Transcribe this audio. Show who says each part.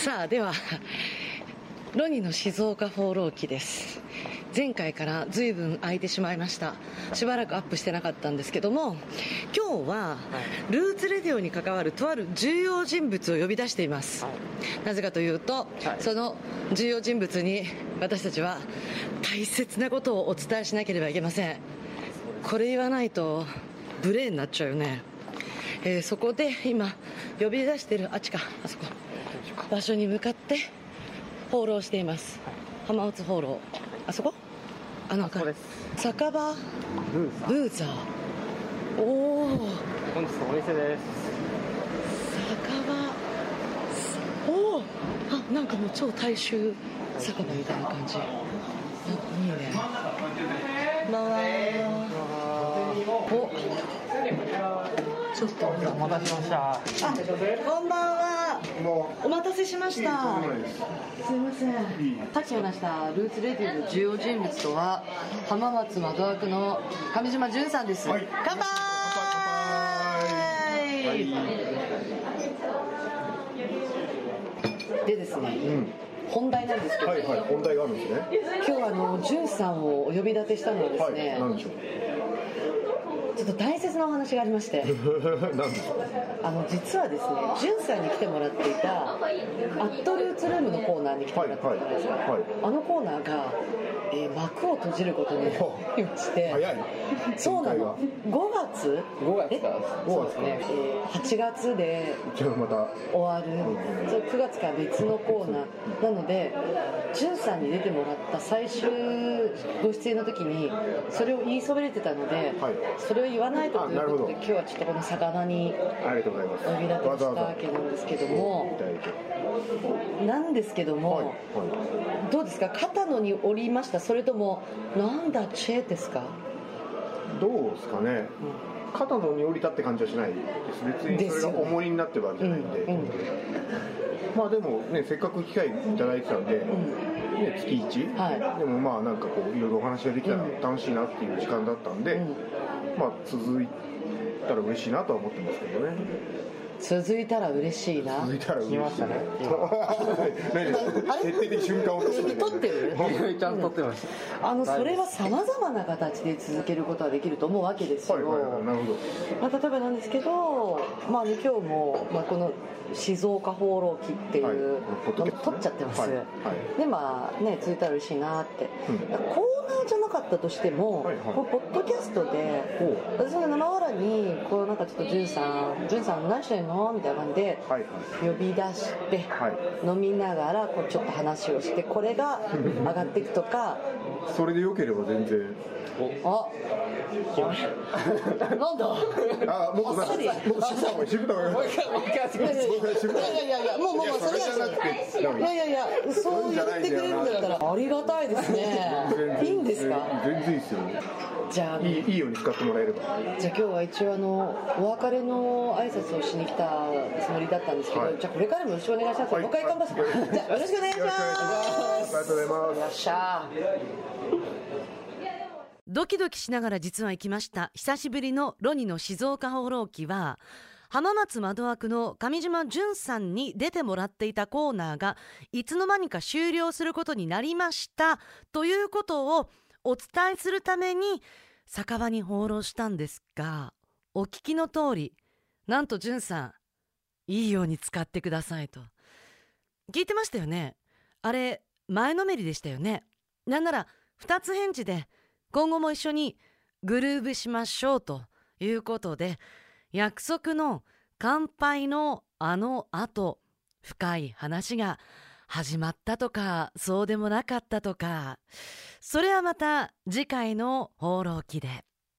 Speaker 1: さあではロニの静岡放浪記です。前回から随分空いてしまいました。しばらくアップしてなかったんですけども今日はルーツレディオに関わるとある重要人物を呼び出しています、なぜかというと、その重要人物に私たちは大切なことをお伝えしなければいけません。これ言わないと無礼になっちゃうよね、えーそこで今呼び出してるあっちかあそこ場所に向かって放浪しています。浜松放浪。あそこ？あの
Speaker 2: こです。
Speaker 1: 酒場？
Speaker 2: ブー
Speaker 1: ザー。おお
Speaker 2: 本日のお店です。
Speaker 1: 酒場？おおあなんかもう超大衆酒場みたいな感じ。あいいね。まあちょっと
Speaker 2: お待たせしました
Speaker 1: あ、こんばんは。お待たせしました。すみません。さっき話したルーツレディオの重要人物とは浜松窓枠の上島淳さんです。乾杯。でですね、本題なんですけど、
Speaker 3: はいはい、本題があるんですね。
Speaker 1: 今日あの淳さんをお呼び立てしたのはです
Speaker 3: はい、
Speaker 1: ね、
Speaker 3: なんでしょう。
Speaker 1: ちょっと大切なお話がありまして。あの実はですね、じゅんさんに来てもらっていた、アットルーツルームのコーナーに来てもらってたじゃないですか、
Speaker 3: はいはいはい。
Speaker 1: あのコーナーが、えー幕を閉じることになりまして、
Speaker 3: 早い。
Speaker 1: そうなの、5月
Speaker 2: ？5月
Speaker 1: え？
Speaker 2: から。
Speaker 1: そうですね、えー8月で。終わる、それ9月から別のコーナー、なので、じゅんさんに出てもらった最終ご出演の時に、それを言いそびれてたので、
Speaker 3: はい。
Speaker 1: それを言わないとということで、今日はちょっとこの魚に。
Speaker 3: ありがとうございます。
Speaker 1: お呼び立てした
Speaker 3: わ
Speaker 1: けなんですけどもなんですけども、
Speaker 3: はいは
Speaker 1: どうですか？肩のに降りました？それともなんだチェですか？
Speaker 3: い。どうですかね。肩のに降りたって感じはしないです。別にそれが重荷になってるわけじゃないんで。
Speaker 1: うんうん
Speaker 3: まあでもね、せっかく機会いただいてたんで、ね、月一？
Speaker 1: はい
Speaker 3: でもまあなんかこういろいろお話ができたら楽しいなっていう時間だったんで、
Speaker 1: うん
Speaker 3: まあ続いたら嬉しいなとは思ってますけどね。
Speaker 1: 続いたら嬉しいな。
Speaker 3: 続いたら嬉しい。
Speaker 2: ましたね
Speaker 3: 何徹底的瞬間を撮って
Speaker 1: る
Speaker 2: ちゃんと撮ってました
Speaker 1: あのそれはさまざまな形で続けることはできると思うわけですよ、
Speaker 3: はいはいはい、なるほど。
Speaker 1: まあ、例えばなんですけど、まあ、今日も、まあ、この静岡放浪記っていう
Speaker 3: はい。
Speaker 1: の
Speaker 3: ポッドキャストね
Speaker 1: 撮っちゃってます、
Speaker 3: はい。はい。
Speaker 1: でまあね続いたら嬉しいなって、
Speaker 3: うん。
Speaker 1: コーナーじゃなかったとしても、
Speaker 3: はいはい。
Speaker 1: ポッドキャストで
Speaker 3: ほ
Speaker 1: 私の生笑いにこうなんかちょっと「じゅんさんじゅんさん何してんの?」みたいな感じで。呼び出して、
Speaker 3: はい。
Speaker 1: 飲みながらこうちょっと話をしてこれが上がっていくとか。
Speaker 3: それで良ければ全然。
Speaker 1: あ。なんだ？
Speaker 3: あ、もっもっと渋った方がいい、渋った方がいい。
Speaker 2: もう一回もう一い
Speaker 1: いやいやいやいやいやいやもうもうもうそれ
Speaker 3: い。やそれじゃなくて。
Speaker 1: いやいやいやそう言ってくれるんだったらありがたいですね。いいんですか？
Speaker 3: 全然いいですよ。
Speaker 1: じゃあ
Speaker 3: いい、いいように使ってもらえれば。
Speaker 1: じゃあ今日は一応あのお別れの挨拶をしに来たつもりだったんですけど、
Speaker 3: はい。
Speaker 1: じゃあこれからもよろしくお願いします、
Speaker 3: はい。
Speaker 1: もう一回頑張ってじゃあよろしくお願いし
Speaker 3: よろしくお願いし
Speaker 1: ま
Speaker 3: ます。ありがとうございます。
Speaker 1: よっしゃ
Speaker 4: ドキドキしながら実は行きました。久しぶりのロニの静岡放浪記は浜松窓枠の上島淳さんに出てもらっていたコーナーがいつの間にか終了することになりました。ということをお伝えするために酒場に放浪したんですがお聞きの通りなんと淳さんいいように使ってくださいと。聞いてましたよね。あれ前のめりでしたよね。なんなら二つ返事で今後も一緒にグルーブしましょうということで約束の乾杯のあの後深い話が始まったとかそうでもなかったとかそれはまた次回の放浪記で。